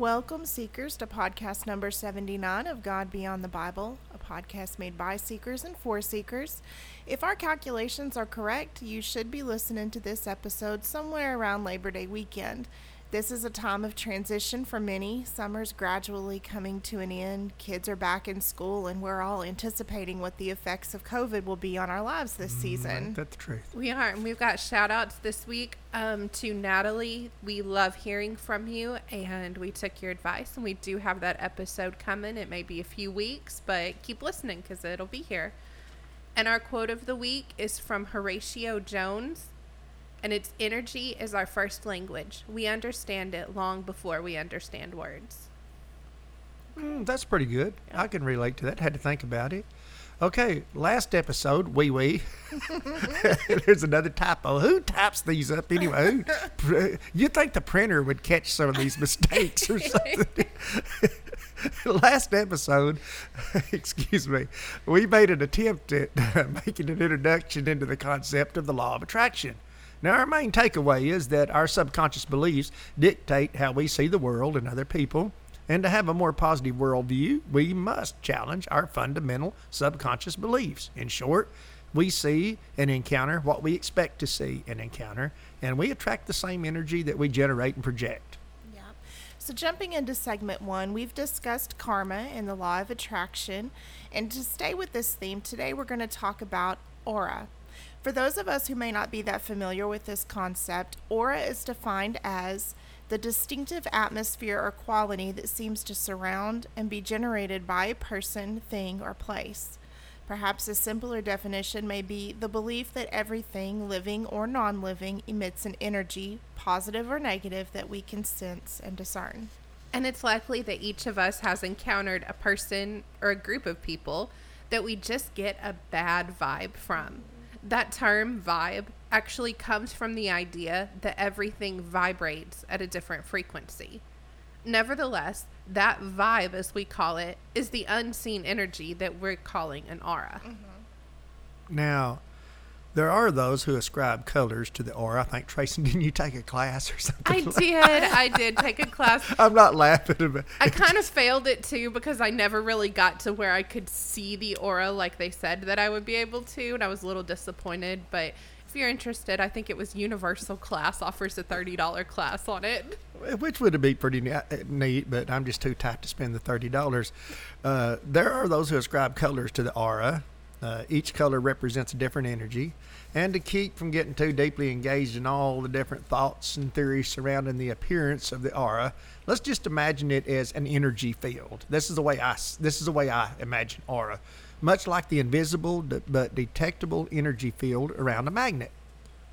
Welcome, seekers, to podcast number 79 of God Beyond the Bible, a podcast made by seekers and for seekers. If our calculations are correct, you should be listening to this episode somewhere around Labor Day weekend. This is a time of transition for many. Summer's gradually coming to an end. Kids are back in school, and we're all anticipating what the effects of COVID will be on our lives this season. That's the truth. We are, and we've got shout outs this week um, to Natalie. We love hearing from you, and we took your advice, and we do have that episode coming. It may be a few weeks, but keep listening because it'll be here. And our quote of the week is from Horatio Jones and its energy is our first language. We understand it long before we understand words. Mm, that's pretty good. I can relate to that. Had to think about it. Okay, last episode, wee wee. There's another typo. Who types these up anyway? Who, you think the printer would catch some of these mistakes or something? last episode, excuse me, we made an attempt at making an introduction into the concept of the law of attraction. Now, our main takeaway is that our subconscious beliefs dictate how we see the world and other people. And to have a more positive worldview, we must challenge our fundamental subconscious beliefs. In short, we see and encounter what we expect to see and encounter, and we attract the same energy that we generate and project. Yeah. So, jumping into segment one, we've discussed karma and the law of attraction. And to stay with this theme, today we're going to talk about aura. For those of us who may not be that familiar with this concept, aura is defined as the distinctive atmosphere or quality that seems to surround and be generated by a person, thing, or place. Perhaps a simpler definition may be the belief that everything, living or non living, emits an energy, positive or negative, that we can sense and discern. And it's likely that each of us has encountered a person or a group of people that we just get a bad vibe from that term vibe actually comes from the idea that everything vibrates at a different frequency. Nevertheless, that vibe, as we call it, is the unseen energy that we're calling an aura. Mm-hmm. Now, there are those who ascribe colors to the aura. I think Tracy, didn't you take a class or something? I like did. I did take a class. I'm not laughing about. I kind of failed it too because I never really got to where I could see the aura like they said that I would be able to, and I was a little disappointed. But if you're interested, I think it was Universal Class offers a thirty dollar class on it. Which would be pretty neat, but I'm just too tight to spend the thirty dollars. Uh, there are those who ascribe colors to the aura. Uh, each color represents a different energy. And to keep from getting too deeply engaged in all the different thoughts and theories surrounding the appearance of the aura, let's just imagine it as an energy field. This is the way I this is the way I imagine aura, much like the invisible but detectable energy field around a magnet.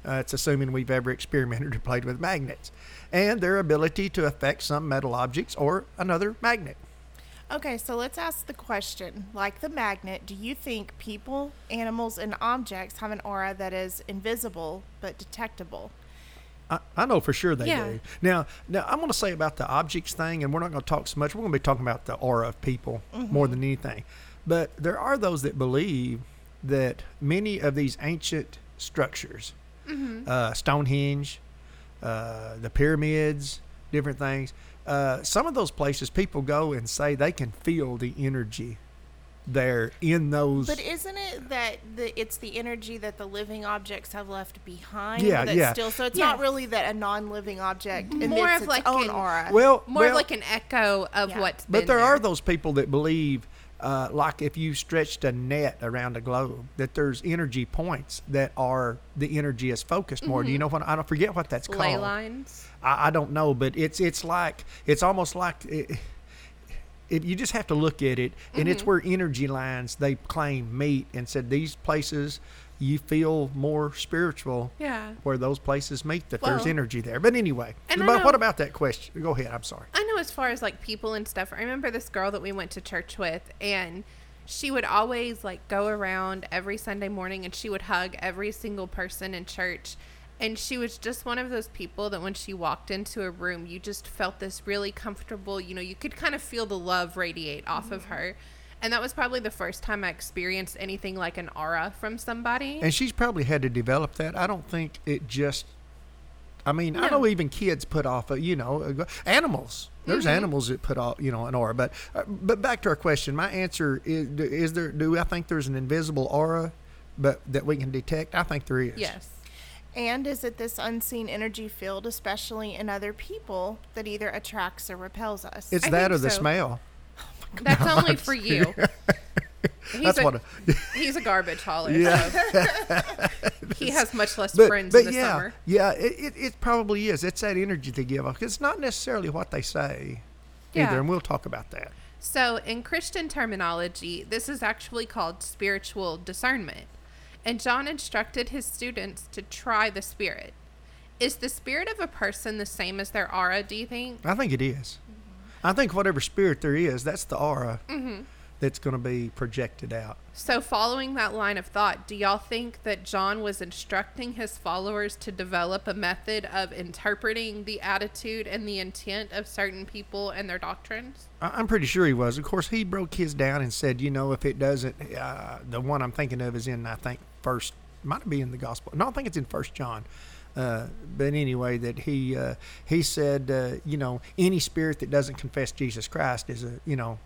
Uh, it's assuming we've ever experimented or played with magnets, and their ability to affect some metal objects or another magnet. Okay, so let's ask the question like the magnet, do you think people, animals, and objects have an aura that is invisible but detectable? I, I know for sure they yeah. do. Now, now I'm going to say about the objects thing, and we're not going to talk so much. We're going to be talking about the aura of people mm-hmm. more than anything. But there are those that believe that many of these ancient structures, mm-hmm. uh, Stonehenge, uh, the pyramids, different things, uh, some of those places people go and say they can feel the energy there in those. But isn't it that the, it's the energy that the living objects have left behind? Yeah, that's yeah. Still, so it's Yeah. not really that a non-living object emits More of its like own an- aura. well, More well, of like an echo of Yeah. what's But been there are those people that believe, uh, like if you stretched a net around a globe, that there's energy points that are the energy is focused more. Do you know what? I don't forget what that's Mm-hmm. ley called. lines. I, I don't know, but it's it's like it's almost like. It, if you just have to look at it, and it's Mm-hmm. where energy lines they claim meet, and said these places you feel more spiritual Yeah. where those places meet. That there's energy there. But anyway, but what about that question? Go ahead. I'm sorry. I know as far as like people and stuff, I remember this girl that we went to church with and she would always like go around every Sunday morning and she would hug every single person in church. And she was just one of those people that when she walked into a room, you just felt this really comfortable, you know, you could kind of feel the love radiate off of mm-hmm. her. And that was probably the first time I experienced anything like an aura from somebody. And she's probably had to develop that. I don't think it just. I mean, I know even kids put off, a, you know, animals. There's Mm-hmm. animals that put off, you know, an aura. But, uh, but back to our question. My answer is: Is there? Do I think there's an invisible aura, but that we can detect? I think there is. yes. and is it this unseen energy field, especially in other people, that either attracts or repels us? It's I that think or the smell. That's only for you. He's That's a, what. I- He's a garbage hauler. Yeah. so he has much less but, friends but in the yeah, summer. yeah, it, it, it probably is. It's that energy they give off. It's not necessarily what they say Yeah. either, and we'll talk about that. So, in Christian terminology, this is actually called spiritual discernment. And John instructed his students to try the spirit. Is the spirit of a person the same as their aura, do you think? I think it is. I think whatever spirit there is, that's the aura Mm-hmm. that's going to be projected out. So, following that line of thought, do y'all think that John was instructing his followers to develop a method of interpreting the attitude and the intent of certain people and their doctrines? I'm pretty sure he was. Of course, he broke his down and said, you know, if it doesn't, uh, the one I'm thinking of is in, I think, first, might be in the gospel. No, I think it's in First John. Uh, but anyway, that he uh, he said, uh, you know, any spirit that doesn't confess Jesus Christ is a, you know,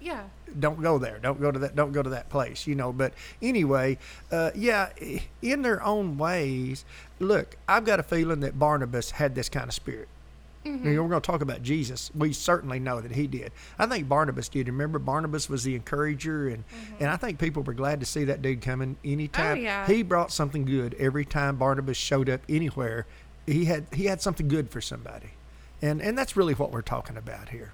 Yeah. don't go there. Don't go to that. Don't go to that place. You know. But anyway, uh, yeah, in their own ways. Look, I've got a feeling that Barnabas had this kind of spirit. Mm-hmm. You know, we're going to talk about Jesus. We certainly know that he did. I think Barnabas did. Remember, Barnabas was the encourager, and and I think people were glad to see that dude coming anytime. Mm-hmm. Oh, yeah. He brought something good every time Barnabas showed up anywhere. He had he had something good for somebody, and and that's really what we're talking about here.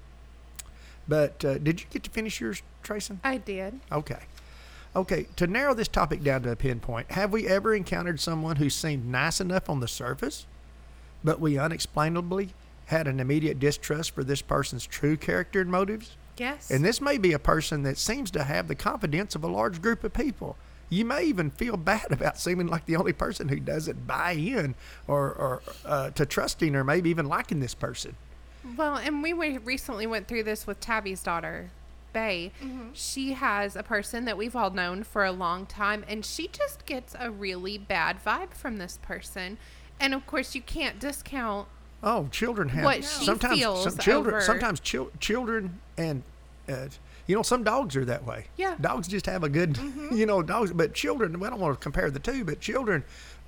But uh, did you get to finish yours, Trayson? I did. Okay. Okay, to narrow this topic down to a pinpoint, have we ever encountered someone who seemed nice enough on the surface, but we unexplainably had an immediate distrust for this person's true character and motives? Yes. And this may be a person that seems to have the confidence of a large group of people. You may even feel bad about seeming like the only person who doesn't buy in or, or uh, to trusting or maybe even liking this person. Well, and we recently went through this with Tabby's daughter, Bay. She has a person that we've all known for a long time, and she just gets a really bad vibe from this person. And of course, you can't discount. Oh, children have What she sometimes feels some children over- sometimes chil- children and uh, you know some dogs are that way. Yeah. dogs just have a good you know dogs, but children. We don't want to compare the two, but children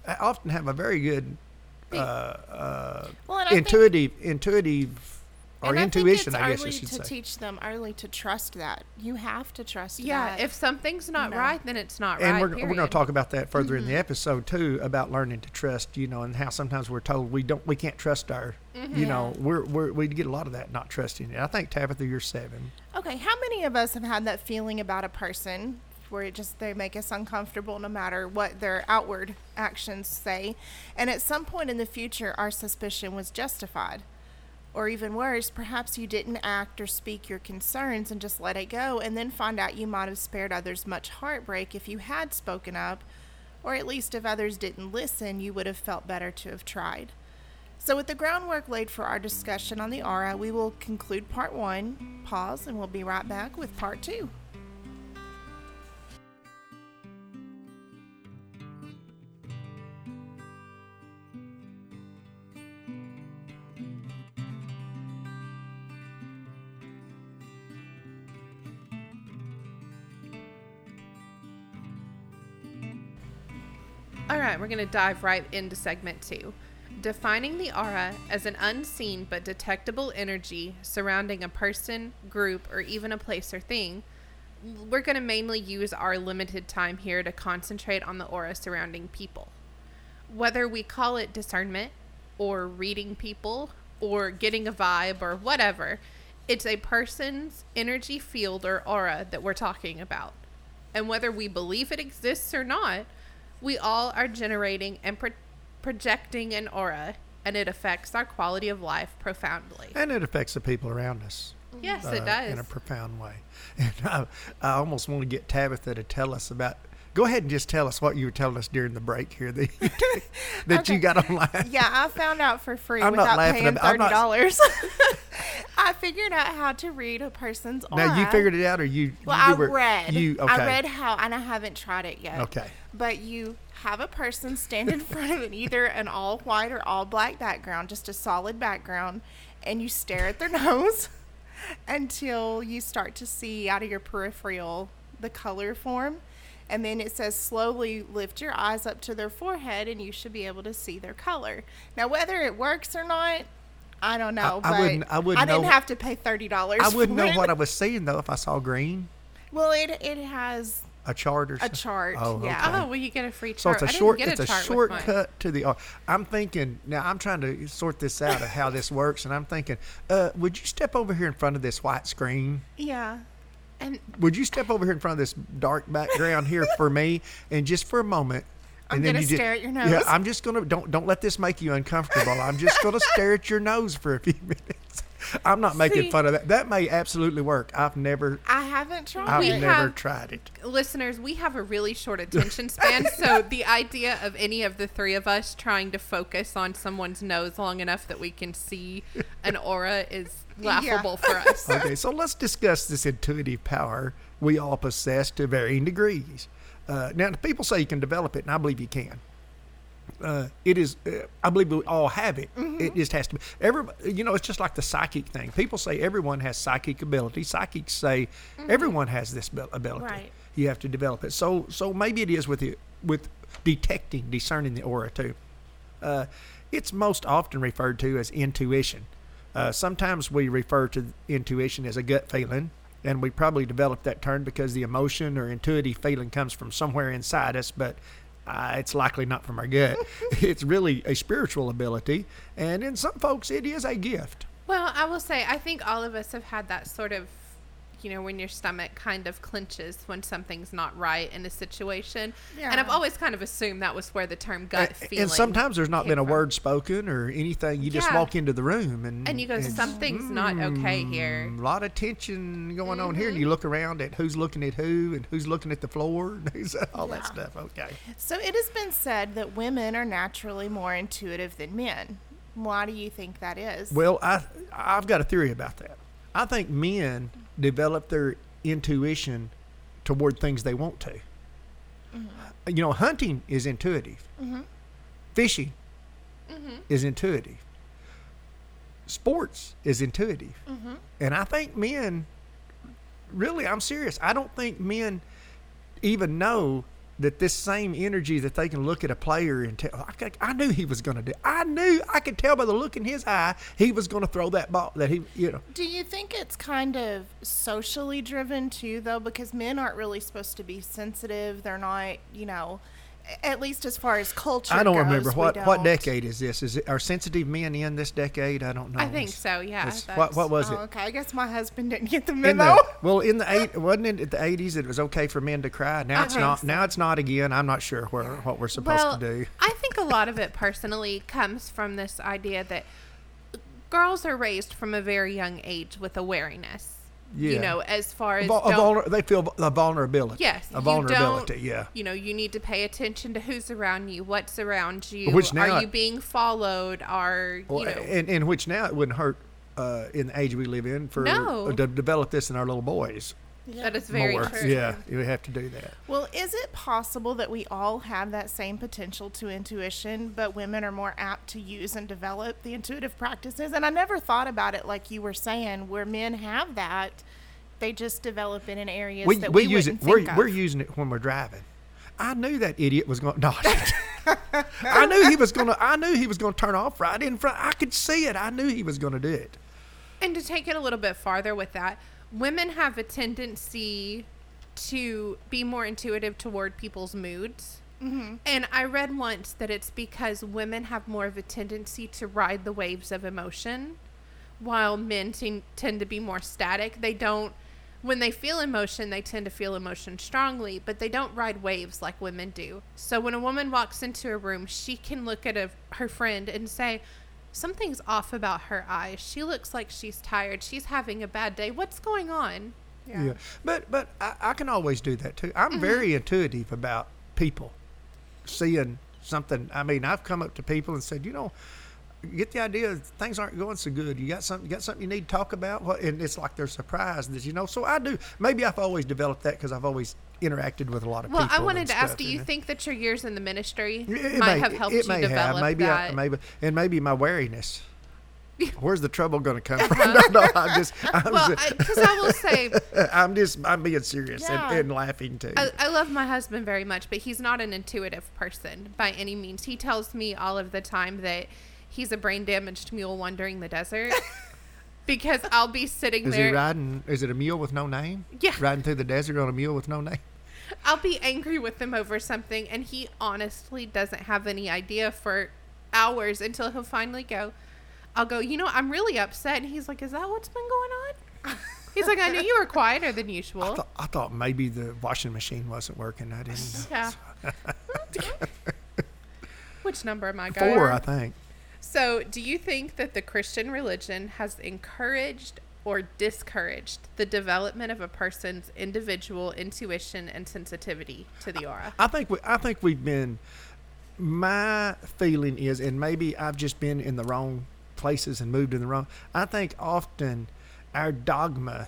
uh, often have a very good uh, uh, Well, and I think- intuitive intuitive or and intuition. I, I, guess I it's should to say. teach them early to trust that. You have to trust Yeah, that. if something's not No. right, then it's not and right. we're, we're going to talk about that further Mm-hmm. in the episode too about learning to trust you know and how sometimes we're told we don't we can't trust our Mm-hmm. you know we're, we're we get a lot of that not trusting it i think tabitha you're seven Okay, how many of us have had that feeling about a person where it just they make us uncomfortable no matter what their outward actions say, and at some point in the future our suspicion was justified? Or even worse, perhaps you didn't act or speak your concerns and just let it go, and then find out you might have spared others much heartbreak if you had spoken up, or at least if others didn't listen, you would have felt better to have tried. So, with the groundwork laid for our discussion on the aura, we will conclude part one, pause, and we'll be right back with part two. All right, we're going to dive right into segment two. Defining the aura as an unseen but detectable energy surrounding a person, group, or even a place or thing. We're going to mainly use our limited time here to concentrate on the aura surrounding people. Whether we call it discernment, or reading people, or getting a vibe, or whatever, it's a person's energy field or aura that we're talking about. And whether we believe it exists or not, we all are generating and pro- projecting an aura, and it affects our quality of life profoundly. And it affects the people around us. Yes, uh, it does. In a profound way. And I, I almost want to get Tabitha to tell us about. Go ahead and just tell us what you were telling us during the break here that, that Okay. you got online. Yeah, I found out for free I'm not without laughing paying about- thirty dollars. I figured out how to read a person's aura. Now you figured it out, or you? Well, you I were- read. You okay? I read how, and I haven't tried it yet. Okay. But you have a person stand in front of an, either an all white or all black background, just a solid background, and you stare at their nose until you start to see out of your peripheral the color form. And then it says slowly lift your eyes up to their forehead, and you should be able to see their color. Now, whether it works or not, I don't know. I but wouldn't- I wouldn't I didn't know- have to pay thirty dollars. I wouldn't know what I was seeing though if I saw green, Well, it it has a chart or a something. chart. Oh, yeah. okay. Oh, well, you get a free chart. So chart. it's a I didn't short. It's a, chart with shortcut to the. art. I'm thinking now. I'm trying to sort this out of how this works, and I'm thinking, uh, would you step over here in front of this white screen? Yeah. And Would you step over here in front of this dark background here for me, and just for a moment? I'm and then gonna stare at your nose. Yeah. I'm just gonna don't don't let this make you uncomfortable. I'm just gonna stare at your nose for a few minutes. I'm not making See- fun of that. That may absolutely work. I've never, I haven't tried I've it. never have- tried it. listeners, we have a really short attention span, so the idea of any of the three of us trying to focus on someone's nose long enough that we can see an aura is laughable for us. Okay, so let's discuss this intuitive power we all possess to varying degrees. Uh, now, people say you can develop it, and I believe you can. Uh, it is, uh, I believe we all have it. Mm-hmm. It just has to be. Every, you know, it's just like the psychic thing. People say everyone has psychic ability. Psychics say everyone has this ability. Mm-hmm. Right. You have to develop it. So, so maybe it is with the, with detecting, discerning the aura too. Uh, it's most often referred to as intuition. Uh, sometimes we refer to intuition as a gut feeling, and we probably developed that term because the emotion or intuitive feeling comes from somewhere inside us, but uh, it's likely not from our gut. it's really a spiritual ability, and in some folks, it is a gift. Well, I will say, I think all of us have had that sort of, you know, when your stomach kind of clenches when something's not right in a situation. And I've always kind of assumed that was where the term gut A- feeling. and sometimes there's not been a from. word spoken or anything. You just walk into the room and And you go, and- something's not okay here. A lot of tension going on here, and Mm-hmm. you look around at who's looking at who, and who's looking at the floor, and who's all that stuff. Okay. So it has been said that women are naturally more intuitive than men. Why do you think that is? Well, I I've got a theory about that. I think men develop their intuition toward things they want to. Mm-hmm. You know, hunting is intuitive. Fishing Mm-hmm. is intuitive. Sports is intuitive. Mm-hmm. And I think men, really, I'm serious. I don't think men even know that this same energy that they can look at a player and tell, I, I knew he was going to do. I knew, I could tell by the look in his eye, he was going to throw that ball. That he, you know, do you think it's kind of socially driven too, though? Because men aren't really supposed to be sensitive. They're not, you know, at least as far as culture. I don't goes, remember what what don't. decade is this? Is it are sensitive men in this decade? I don't know. I think so, yeah. what what was Oh, it? okay, I guess my husband didn't get the In memo. the, well, in the eight, wasn't it the eighties? It was okay for men to cry. Now I it's uh-huh. not. so. Now it's not again. I'm not sure where what we're supposed well, to do. I think a lot of it personally comes from this idea that girls are raised from a very young age with a wariness. Yeah. You know, as far as a vulner- they feel a vulnerability. Yes, a vulnerability. Yeah. You know, you need to pay attention to who's around you, what's around you. Which now- are you being followed? Are you know? in, in which now it wouldn't hurt uh, in the age we live in for No. to develop this in our little boys that is very more. true. Yeah, you have to do that. Well, is it possible that we all have that same potential to intuition, but women are more apt to use and develop the intuitive practices? And I never thought about it like you were saying, where men have that, they just develop it in areas We, that we we, use it. wouldn't We're, think we're using it when we're driving. I knew that idiot was going. No, I knew he was gonna. I knew he was gonna turn off right in front. I could see it. I knew he was gonna do it. And to take it a little bit farther with that, women have a tendency to be more intuitive toward people's moods. Mm-hmm. And I read once that it's because women have more of a tendency to ride the waves of emotion, while men te- tend to be more static. They don't, when they feel emotion, they tend to feel emotion strongly, but they don't ride waves like women do. So when a woman walks into a room, she can look at a, her friend and say, Something's off about her eyes. She looks like she's tired. She's having a bad day. What's going on? Yeah. But but I, I can always do that too. I'm Mm-hmm. very intuitive about people seeing something. I mean, I've come up to people and said, you know, get the idea things aren't going so good. You got something. You got something you need to talk about. What? And it's like they're surprised that you know. So I do. Maybe I've always developed that because I've always interacted with a lot of Well, people. I wanted to ask do you know. think that your years in the ministry It might have helped it you develop have. Maybe I, that? maybe and maybe my wariness. Where's the trouble going to come uh-huh. from? no, no, I'm just, I'm, well, because I, will say, I'm just, I'm being serious Yeah. and, and laughing too. I, I love my husband very much, but he's not an intuitive person by any means. He tells me all of the time that he's a brain damaged mule wandering the desert. because I'll be sitting Is there. he riding? Is it a mule with no name? Yeah. Riding through the desert on a mule with no name. I'll be angry with him over something, and he honestly doesn't have any idea for hours until he'll finally go. I'll go, you know, I'm really upset. And he's like, Is that what's been going on? He's like, I knew you were quieter than I usual. I thought maybe the washing machine wasn't working. I didn't know. Yeah. Which number am I going? Four, I think. So, do you think that the Christian religion has encouraged or discouraged the development of a person's individual intuition and sensitivity to the aura? I think we, I think we've been. My feeling is, and maybe I've just been in the wrong places and moved in the wrong. I think often our dogma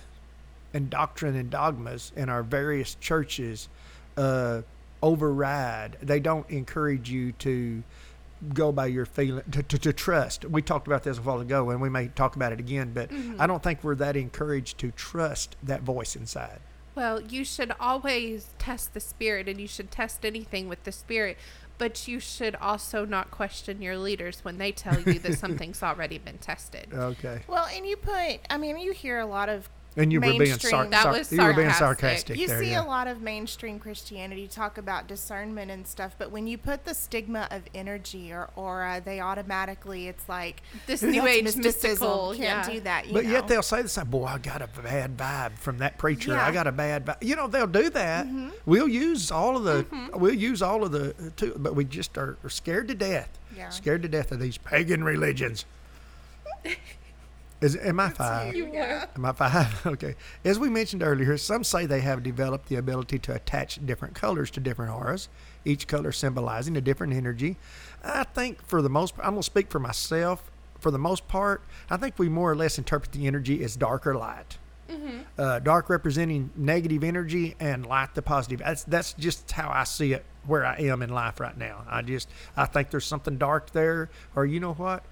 and doctrine and dogmas in our various churches uh, override. They don't encourage you to go by your feeling to, to, to trust. We talked about this a while ago, and we may talk about it again. But mm-hmm. I don't think we're that encouraged to trust that voice inside. Well, you should always test the spirit and you should test anything with the spirit, but you should also not question your leaders when they tell you that something's already been tested. Okay. Well, and you put, I mean, you hear a lot of And you were being mainstream- sar- That sar- was you were being sarcastic. sarcastic You there. see yeah. a lot of mainstream Christianity talk about discernment and stuff, but when you put the stigma of energy or aura, they automatically it's like This new age mysticism, mystical, Can't yeah. do that. You But know? yet they'll say the same. Boy, I got a bad vibe from that preacher. Yeah. I got a bad vibe. You know, they'll do that. Mm-hmm. We'll use all of the. We'll use all of the. uh, Too, but we just are, are scared to death. Yeah. Scared to death of these pagan religions. Is am I five? You were. Am I five? okay. As we mentioned earlier, some say they have developed the ability to attach different colors to different auras, each color symbolizing a different energy. I think for the most I'm going to speak for myself. For the most part, I think we more or less interpret the energy as dark or light. Uh, dark representing negative energy and light the positive. That's that's just how I see it where I am in life right now. I just I think there's something dark there, or you know what, I,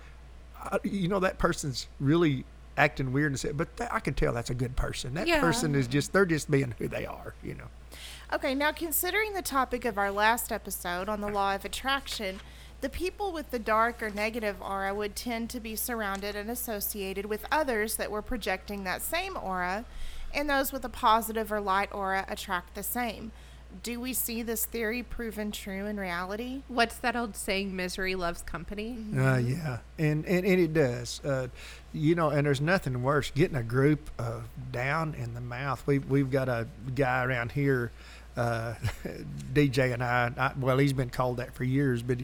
you know that person's really acting weird and said, but th- I can tell that's a good person. That Yeah. person is just they're just being who they are. You know. Okay, now considering the topic of our last episode on the law of attraction, the people with the dark or negative aura would tend to be surrounded and associated with others that were projecting that same aura, and those with a positive or light aura attract the same. Do we see this theory proven true in reality? What's that old saying? Misery loves company. Uh, yeah, and, and and it does. Uh, you know, and there's nothing worse getting a group of down in the mouth. We've we've got a guy around here, uh, DJ and I, I. Well, he's been called that for years, but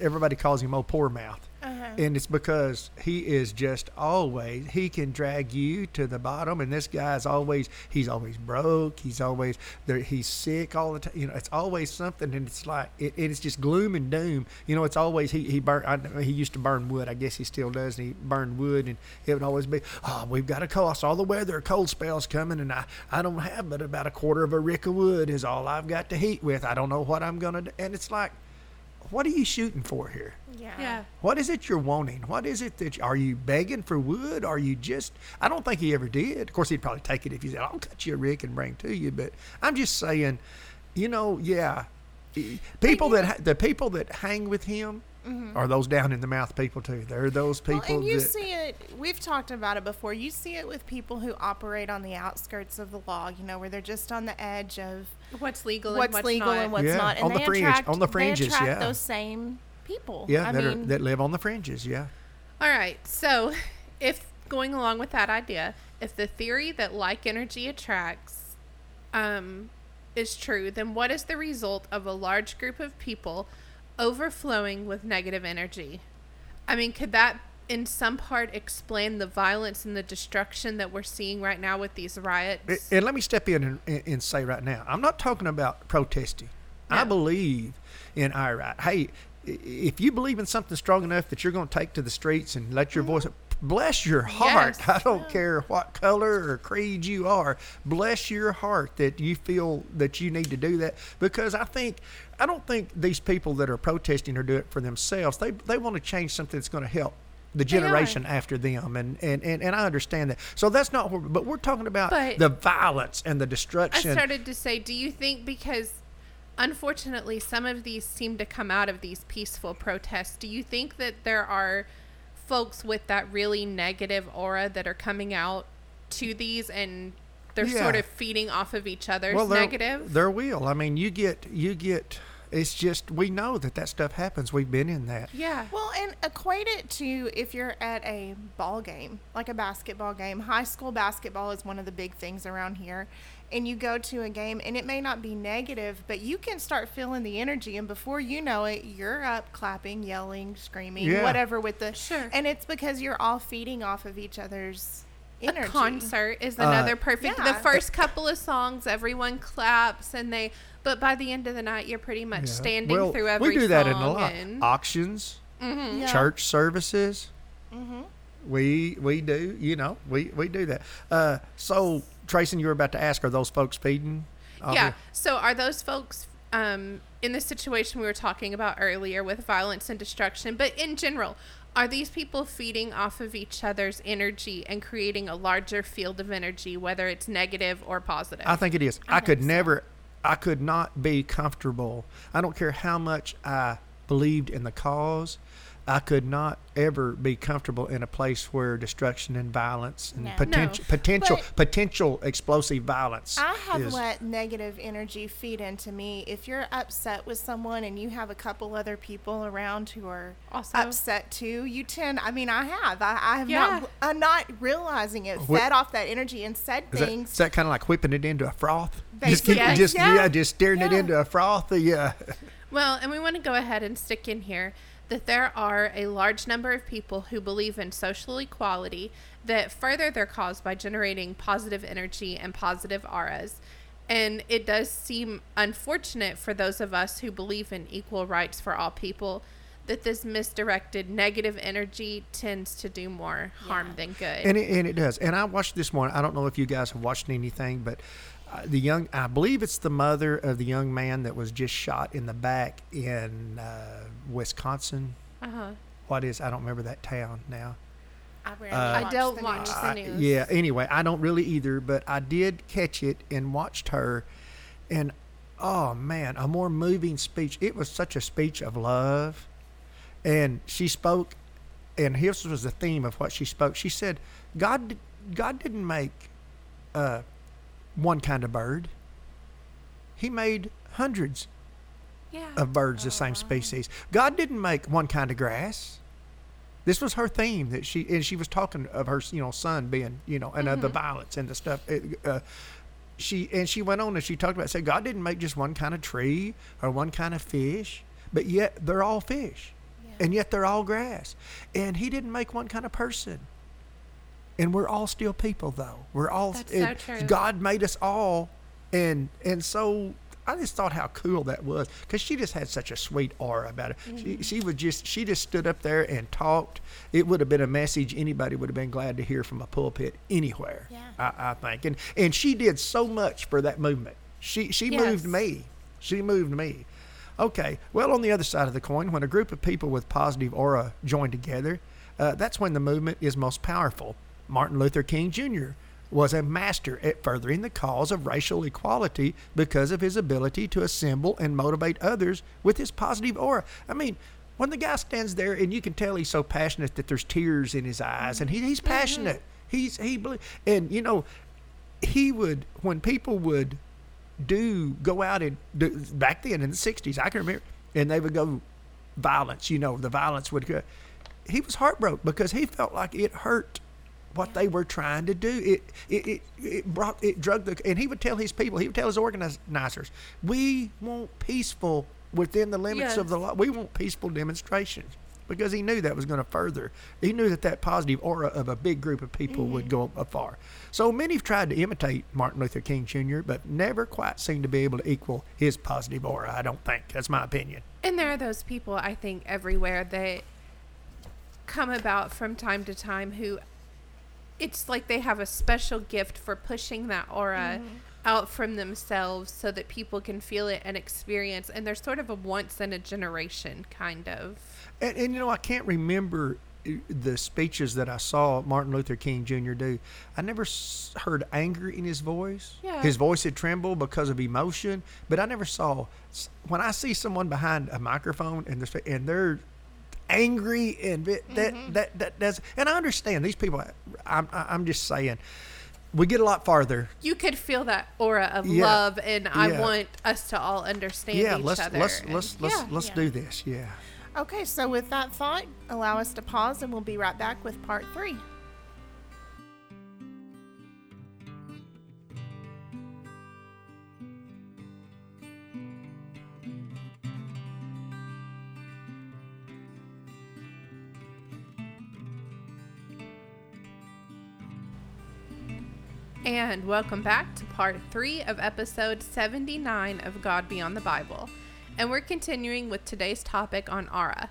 everybody calls him old poor mouth. Uh-huh. And it's because he is just always he can drag you to the bottom, and this guy's always he's always broke. He's always. He's sick all the time. You know, it's always something, and it's like it, it's just gloom and doom. You know, it's always he he burn. I, he used to burn wood. I guess he still does. And he burned wood, and it would always be, oh, we've got a cost. All the weather, cold spells coming, and I I don't have but about a quarter of a rick of wood is all I've got to heat with. I don't know what I'm gonna do. And it's like, what are you shooting for here? Yeah. What is it you're wanting? What is it that you, are you begging for wood? Are you just? I don't think he ever did. Of course, he'd probably take it if he said, "I'll cut you a rick and bring to you." But I'm just saying, you know, yeah, people that the people that hang with him are those down in the mouth people too. They're those people Mm-hmm. Well, and you that see it. We've talked about it before. You see it with people who operate on the outskirts of the law. You know, where they're just on the edge of What's legal what's, and what's legal not. and what's Yeah, not, and on the they fringe- attract on the they fringes, attract yeah. those same people. yeah I that mean, are, that live on the fringes. Yeah. All right. So, if going along with that idea, if the theory that like energy attracts um, is true, then what is the result of a large group of people overflowing with negative energy? I mean, could that in some part explain the violence and the destruction that we're seeing right now with these riots? And- And let me step in and, and, and say right now, I'm not talking about protesting. I believe in our right. Hey, if you believe in something strong enough that you're going to take to the streets and let your voice, mm-hmm. bless your heart. Yes. I don't care what color or creed you are. Bless your heart that you feel that you need to do that because I think. I don't think these people that are protesting are doing it for themselves. They they want to change something that's going to help the generation after them, and, and, and, and I understand that. So that's not what. But we're talking about But- the violence and the destruction. I started to say, do you think because unfortunately some of these seem to come out of these peaceful protests, do you think that there are folks with that really negative aura that are coming out to these and they're sort of feeding off of each other's well, there, negative? there will. I mean, you get you get. It's just we know that that stuff happens. We've been in that. yeah. Well, and equate it to if you're at a ball game, like a basketball game. High school basketball is one of the big things around here. And you go to a game, and it may not be negative, but you can start feeling the energy. And before you know it, you're up clapping, yelling, screaming, Yeah. whatever with the. Sure. And it's because you're all feeding off of each other's energy. A concert is Uh, another perfect. The first couple of songs, everyone claps and they, but by the end of the night, you're pretty much Yeah. standing well, through every we do that in a lot. and- Auctions, Yeah. church services. Mm-hmm. We we do. You know, we we do that. Uh, so Tracy, you were about to ask, are those folks feeding? off Yeah. of- So are those folks um, in the situation we were talking about earlier with violence and destruction, but in general, are these people feeding off of each other's energy and creating a larger field of energy, whether it's negative or positive? I think it is. I I, could so. never, I could not be comfortable. I don't care how much I believed in the cause. I could not ever be comfortable in a place where destruction and violence and No. potential, No. potential, But- potential explosive violence. I have is, let negative energy feed into me. If you're upset with someone and you have a couple other people around who are Also- upset too, you tend. I mean, I have. I, I have Yeah. not. I'm not realizing it. Wh- Fed off that energy and said Is things. is that kind of like whipping it into a froth? Just Basically, keep, yes. just Yeah. yeah, just steering it into a froth. Yeah, Well, and we want to go ahead and stick in here that there are a large number of people who believe in social equality that further their cause by generating positive energy and positive auras. And it does seem unfortunate for those of us who believe in equal rights for all people that this misdirected negative energy tends to do more harm Yeah. than good. and it, and it does. And I watched this morning. I don't know if you guys have watched anything, but the young, I believe it's the mother of the young man that was just shot in the back in uh, Wisconsin. uh-huh. What is? I don't remember that town now. I, rarely Uh, I don't the watch news. the I- news. yeah. Anyway, I don't really either, but I did catch it and watched her, and oh man, a more moving speech. It was such a speech of love, and she spoke, and this was the theme of what she spoke. She said, "God, God didn't make uh, one kind of bird. He made hundreds Yeah. of birds the Oh, same wow. species. God didn't make one kind of grass. This was her theme that she and she was talking of her you know son being you know and of the violence and the stuff. Uh, she and she went on and she talked about said God didn't make just one kind of tree or one kind of fish, but yet they're all fish, Yeah. and yet they're all grass. And He didn't make one kind of person. And we're all still people though. We're all That's so true. God made us all and and so I just thought how cool that was because she just had such a sweet aura about it. Mm-hmm. She she was just she just stood up there and talked. It would have been a message anybody would have been glad to hear from a pulpit anywhere. Yeah. I, I think and and she did so much for that movement. She she moved me. She moved me. Okay. Well, on the other side of the coin, when a group of people with positive aura join together, uh, that's when the movement is most powerful. Martin Luther King Jr. was a master at furthering the cause of racial equality because of his ability to assemble and motivate others with his positive aura. I mean, when the guy stands there and you can tell he's so passionate that there's tears in his eyes and he, he's mm-hmm. passionate. He's he and you know he would when people would do go out and do, back then in the 60s I can remember and they would go violence you know the violence would go he was heartbroken because he felt like it hurt what they were trying to do. It it, it it brought it drug the and he would tell his people he would tell his organizers we want peaceful within the limits of the law. We want peaceful demonstrations. Because he knew that was going to further he knew that that positive aura of a big group of people would go afar. So many have tried to imitate martin luther king jr but never quite seem to be able to equal his positive aura i don't think. That's my opinion. And there are those people, I think, everywhere that come about from time to time who it's like they have a special gift for pushing that aura out from themselves so that people can feel it and experience. And they're sort of a once in a generation kind of. And, and you know, I can't remember uh, the speeches that I saw Martin Luther King Jr. do. I never s- heard anger in his voice. Yeah. His voice had trembled because of emotion, but I never saw. When I see someone behind a microphone and they're, and they're angry and it- that mm-hmm. that that does, and I understand these people. I'm I'm just saying, we get a lot farther. You could feel that aura of Yeah. love, and I Yeah. want us to all understand Yeah, each let's other. let's and- let's let's yeah. let's Yeah. do this. Yeah. Okay, so with that thought, allow us to pause and we'll be right back with part three. And welcome back to part three of episode 79 of God Beyond the Bible. And we're continuing with today's topic on aura.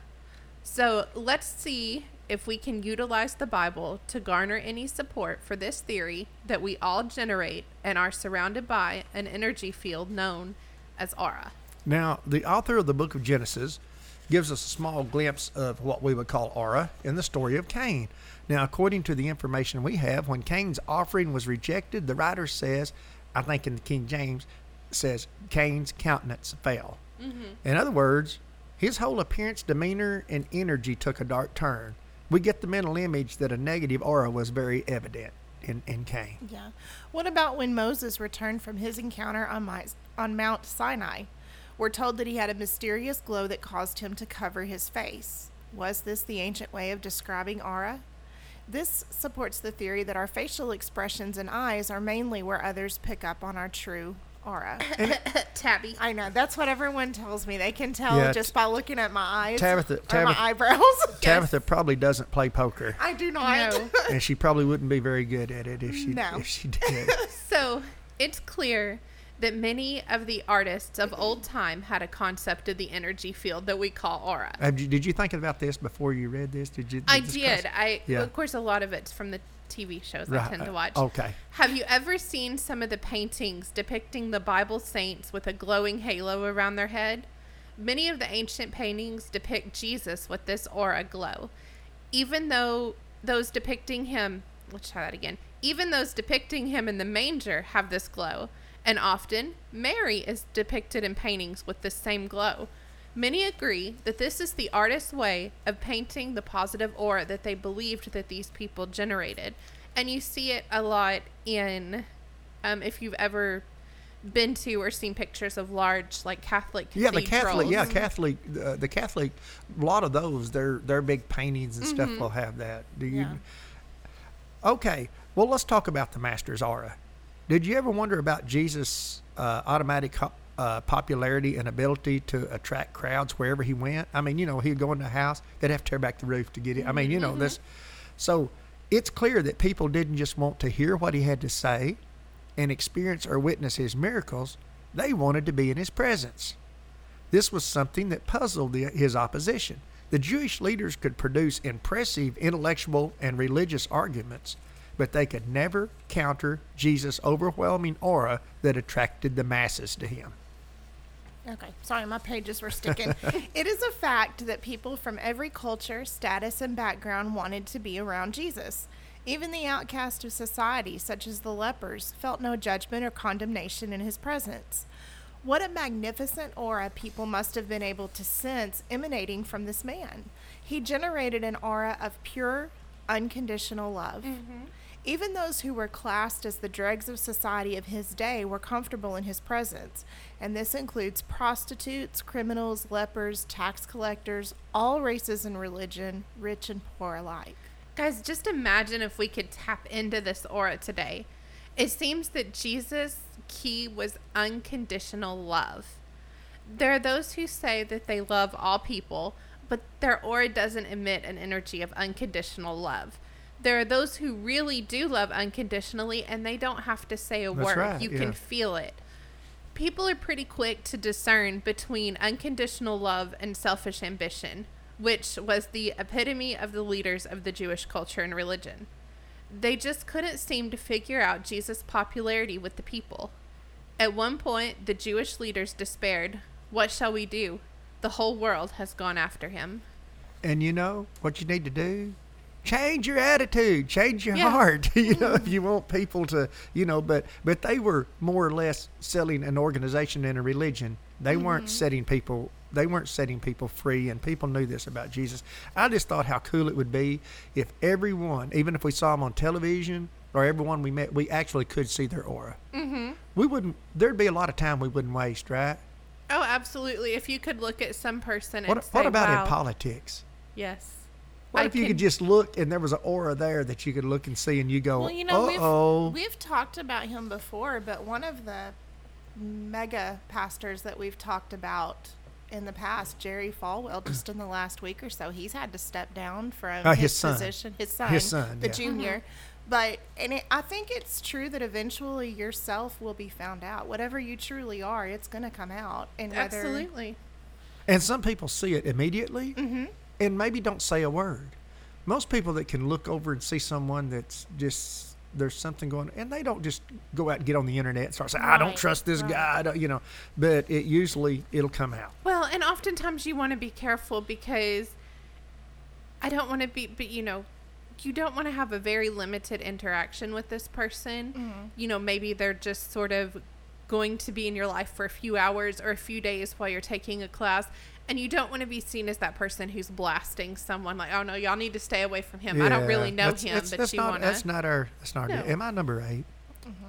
So let's see if we can utilize the Bible to garner any support for this theory that we all generate and are surrounded by an energy field known as aura. Now, the author of the book of Genesis gives us a small glimpse of what we would call aura in the story of Cain. Now, according to the information we have, when Cain's offering was rejected, the writer says, I think in the King James, says Cain's countenance fell. Mm-hmm. In other words, his whole appearance, demeanor, and energy took a dark turn. We get the mental image that a negative aura was very evident in, in Cain. Yeah. What about when Moses returned from his encounter on, Mi- on Mount Sinai? We're told that he had a mysterious glow that caused him to cover his face. Was this the ancient way of describing aura? This supports the theory that our facial expressions and eyes are mainly where others pick up on our true aura. Tabby. I know that's what everyone tells me. They can tell Yeah, just by looking at my eyes Tabitha- or Tabitha- my eyebrows. Tabitha probably doesn't play poker, I do not. No. and she probably wouldn't be very good at it if she No. if she did. So it's clear that many of the artists of old mm-hmm. time had a concept of the energy field that we call aura. Did you think about this before you read this? Did you? I this did. I Yeah. of course a lot of it's from the TV shows I tend to watch. okay. Have you ever seen some of the paintings depicting the Bible saints with a glowing halo around their head? Many of the ancient paintings depict Jesus with this aura glow. Even though those depicting him, let's try that again. Even those depicting him in the manger have this glow. And often, Mary is depicted in paintings with this same glow. Many agree that this is the artist's way of painting the positive aura that they believed that these people generated. And you see it a lot in, um, if you've ever been to or seen pictures of large, like Catholic Yeah, the Catholic. Yeah. Catholic. Uh, the Catholic. A lot of those, their their big paintings and stuff will have that. Do you? Yeah. Okay. Well, let's talk about the Master's aura. Did you ever wonder about Jesus' uh, automatic uh, popularity and ability to attract crowds wherever he went? I mean, you know, he'd go into a house, they'd have to tear back the roof to get it. I mean, you know, this. So it's clear that people didn't just want to hear what he had to say and experience or witness his miracles, they wanted to be in his presence. This was something that puzzled the, his opposition. The Jewish leaders could produce impressive intellectual and religious arguments, but they could never counter Jesus' overwhelming aura that attracted the masses to him. Okay, sorry, my pages were sticking. it is a fact that people from every culture, status, and background wanted to be around Jesus. Even the outcast of society, such as the lepers, felt no judgment or condemnation in his presence. What a magnificent aura people must have been able to sense emanating from this man. He generated an aura of pure, unconditional love. Mm-hmm. Even those who were classed as the dregs of society of his day were comfortable in his presence, and this includes prostitutes, criminals, lepers, tax collectors, all races and religion, rich and poor alike. Guys, just imagine if we could tap into this aura today. It seems that Jesus' key was unconditional love. There are those who say that they love all people, but their aura doesn't emit an energy of unconditional love. There are those who really do love unconditionally and they don't have to say a That's word. right, you yeah. can feel it. People are pretty quick to discern between unconditional love and selfish ambition, which was the epitome of the leaders of the Jewish culture and religion. They just couldn't seem to figure out Jesus' popularity with the people. At one point, the Jewish leaders despaired. What shall we do? The whole world has gone after him. And you know what you need to do? Change your attitude, change your Yeah. heart. you know, if you want people to, you know, but but they were more or less selling an organization and a religion. They weren't setting people. They weren't setting people free, and people knew this about Jesus. I just thought how cool it would be if everyone, even if we saw them on television or everyone we met, we actually could see their aura. Mm-hmm. We wouldn't. There'd be a lot of time we wouldn't waste, right? Oh, absolutely. If you could look at some person and What, say, what about wow, in politics? Yes. What I if you can- could just look and there was an aura there that you could look and see and you go, Well, you know, oh, we've, we've talked about him before, but one of the mega pastors that we've talked about in the past, Jerry Falwell, just in the last week or so, he's had to step down from Uh, his, his son. position. His son, His son, the yeah. junior. But and it, I think it's true that eventually yourself will be found out. Whatever you truly are, it's going to come out. And whether, Absolutely. and some people see it immediately Mm-hmm. And maybe don't say a word. Most people that can look over and see someone that's just there's something going, and they don't just go out and get on the internet and start saying, "I don't trust this right. guy," I don't- you know. But it usually it'll come out. Well, and oftentimes you want to be careful because I don't want to be, but you know, you don't want to have a very limited interaction with this person. Mm-hmm. You know, maybe they're just sort of going to be in your life for a few hours or a few days while you're taking a class. And you don't want to be seen as that person who's blasting someone like, oh no, y'all need to stay away from him. I don't really know that's- him, that's- but that's you not, want That's not our. That's not. Our, No. Am I number 8 Mm-hmm.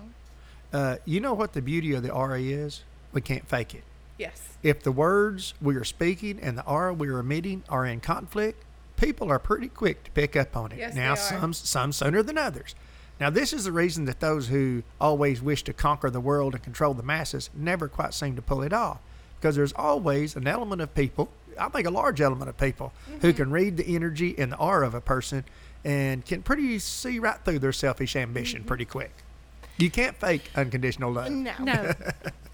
Uh, you know what the beauty of the aura is? We can't fake it. Yes. If the words we are speaking and the aura we are emitting are in conflict, people are pretty quick to pick up on it. Yes, now, they are. some some sooner than others. Now, this is the reason that those who always wish to conquer the world and control the masses never quite seem to pull it off, because there's always an element of people. I think a large element of people Mm-hmm. who can read the energy and the aura of a person and can pretty see right through their selfish ambition Mm-hmm. pretty quick. You can't fake unconditional love. No. No.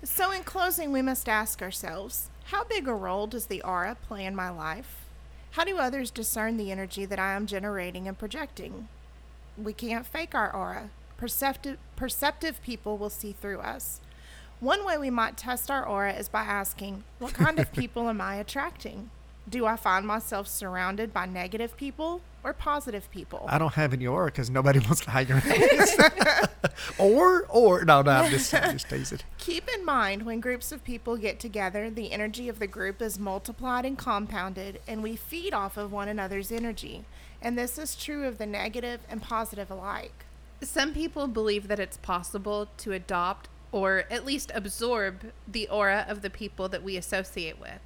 So, in closing, we must ask ourselves how big a role does the aura play in my life? How do others discern the energy that I am generating and projecting? We can't fake our aura. Perceptive, perceptive people will see through us. One way we might test our aura is by asking, What kind of people am I attracting? Do I find myself surrounded by negative people or positive people? I don't have any aura because nobody wants to hang around. or, or no, no, I'm just, I'm just teasing. Keep in mind when groups of people get together, the energy of the group is multiplied and compounded, and we feed off of one another's energy. And this is true of the negative and positive alike. Some people believe that it's possible to adopt or at least absorb the aura of the people that we associate with.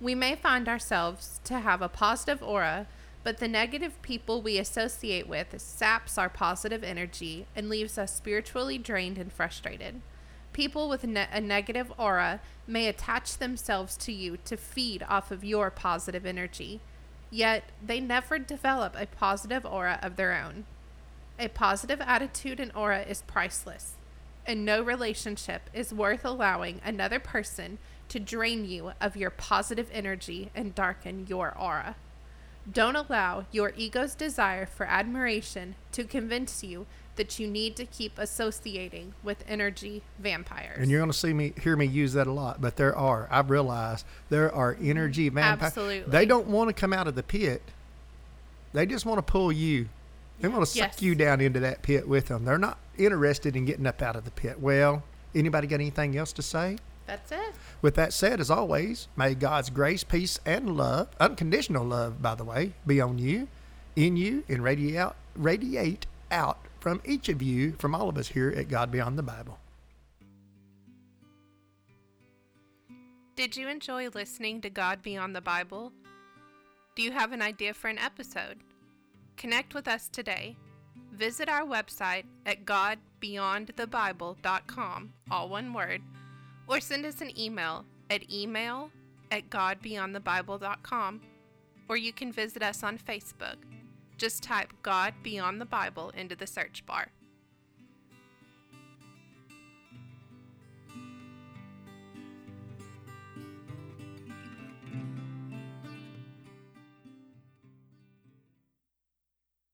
We may find ourselves to have a positive aura, but the negative people we associate with saps our positive energy and leaves us spiritually drained and frustrated. People with ne- a negative aura may attach themselves to you to feed off of your positive energy, yet they never develop a positive aura of their own. A positive attitude and aura is priceless, and no relationship is worth allowing another person to drain you of your positive energy and darken your aura. Don't allow your ego's desire for admiration to convince you that you need to keep associating with energy vampires. And you're going to see me, hear me use that a lot. But there are, I've realized there are mm-hmm. energy vampires. Absolutely. They don't want to come out of the pit. They just want to pull you They want to Yes. suck you down into that pit with them. They're not interested in getting up out of the pit. Well, anybody got anything else to say? That's it. With that said, as always, may God's grace, peace, and love, unconditional love, by the way, be on you, in you, and radiate out, radiate out from each of you, from all of us here at God Beyond the Bible. Did you enjoy listening to God Beyond the Bible? Do you have an idea for an episode? Connect with us today. Visit our website at godbeyondthebible.com, all one word, or send us an email at email at godbeyondthebible.com, or you can visit us on Facebook. Just type God Beyond the Bible into the search bar.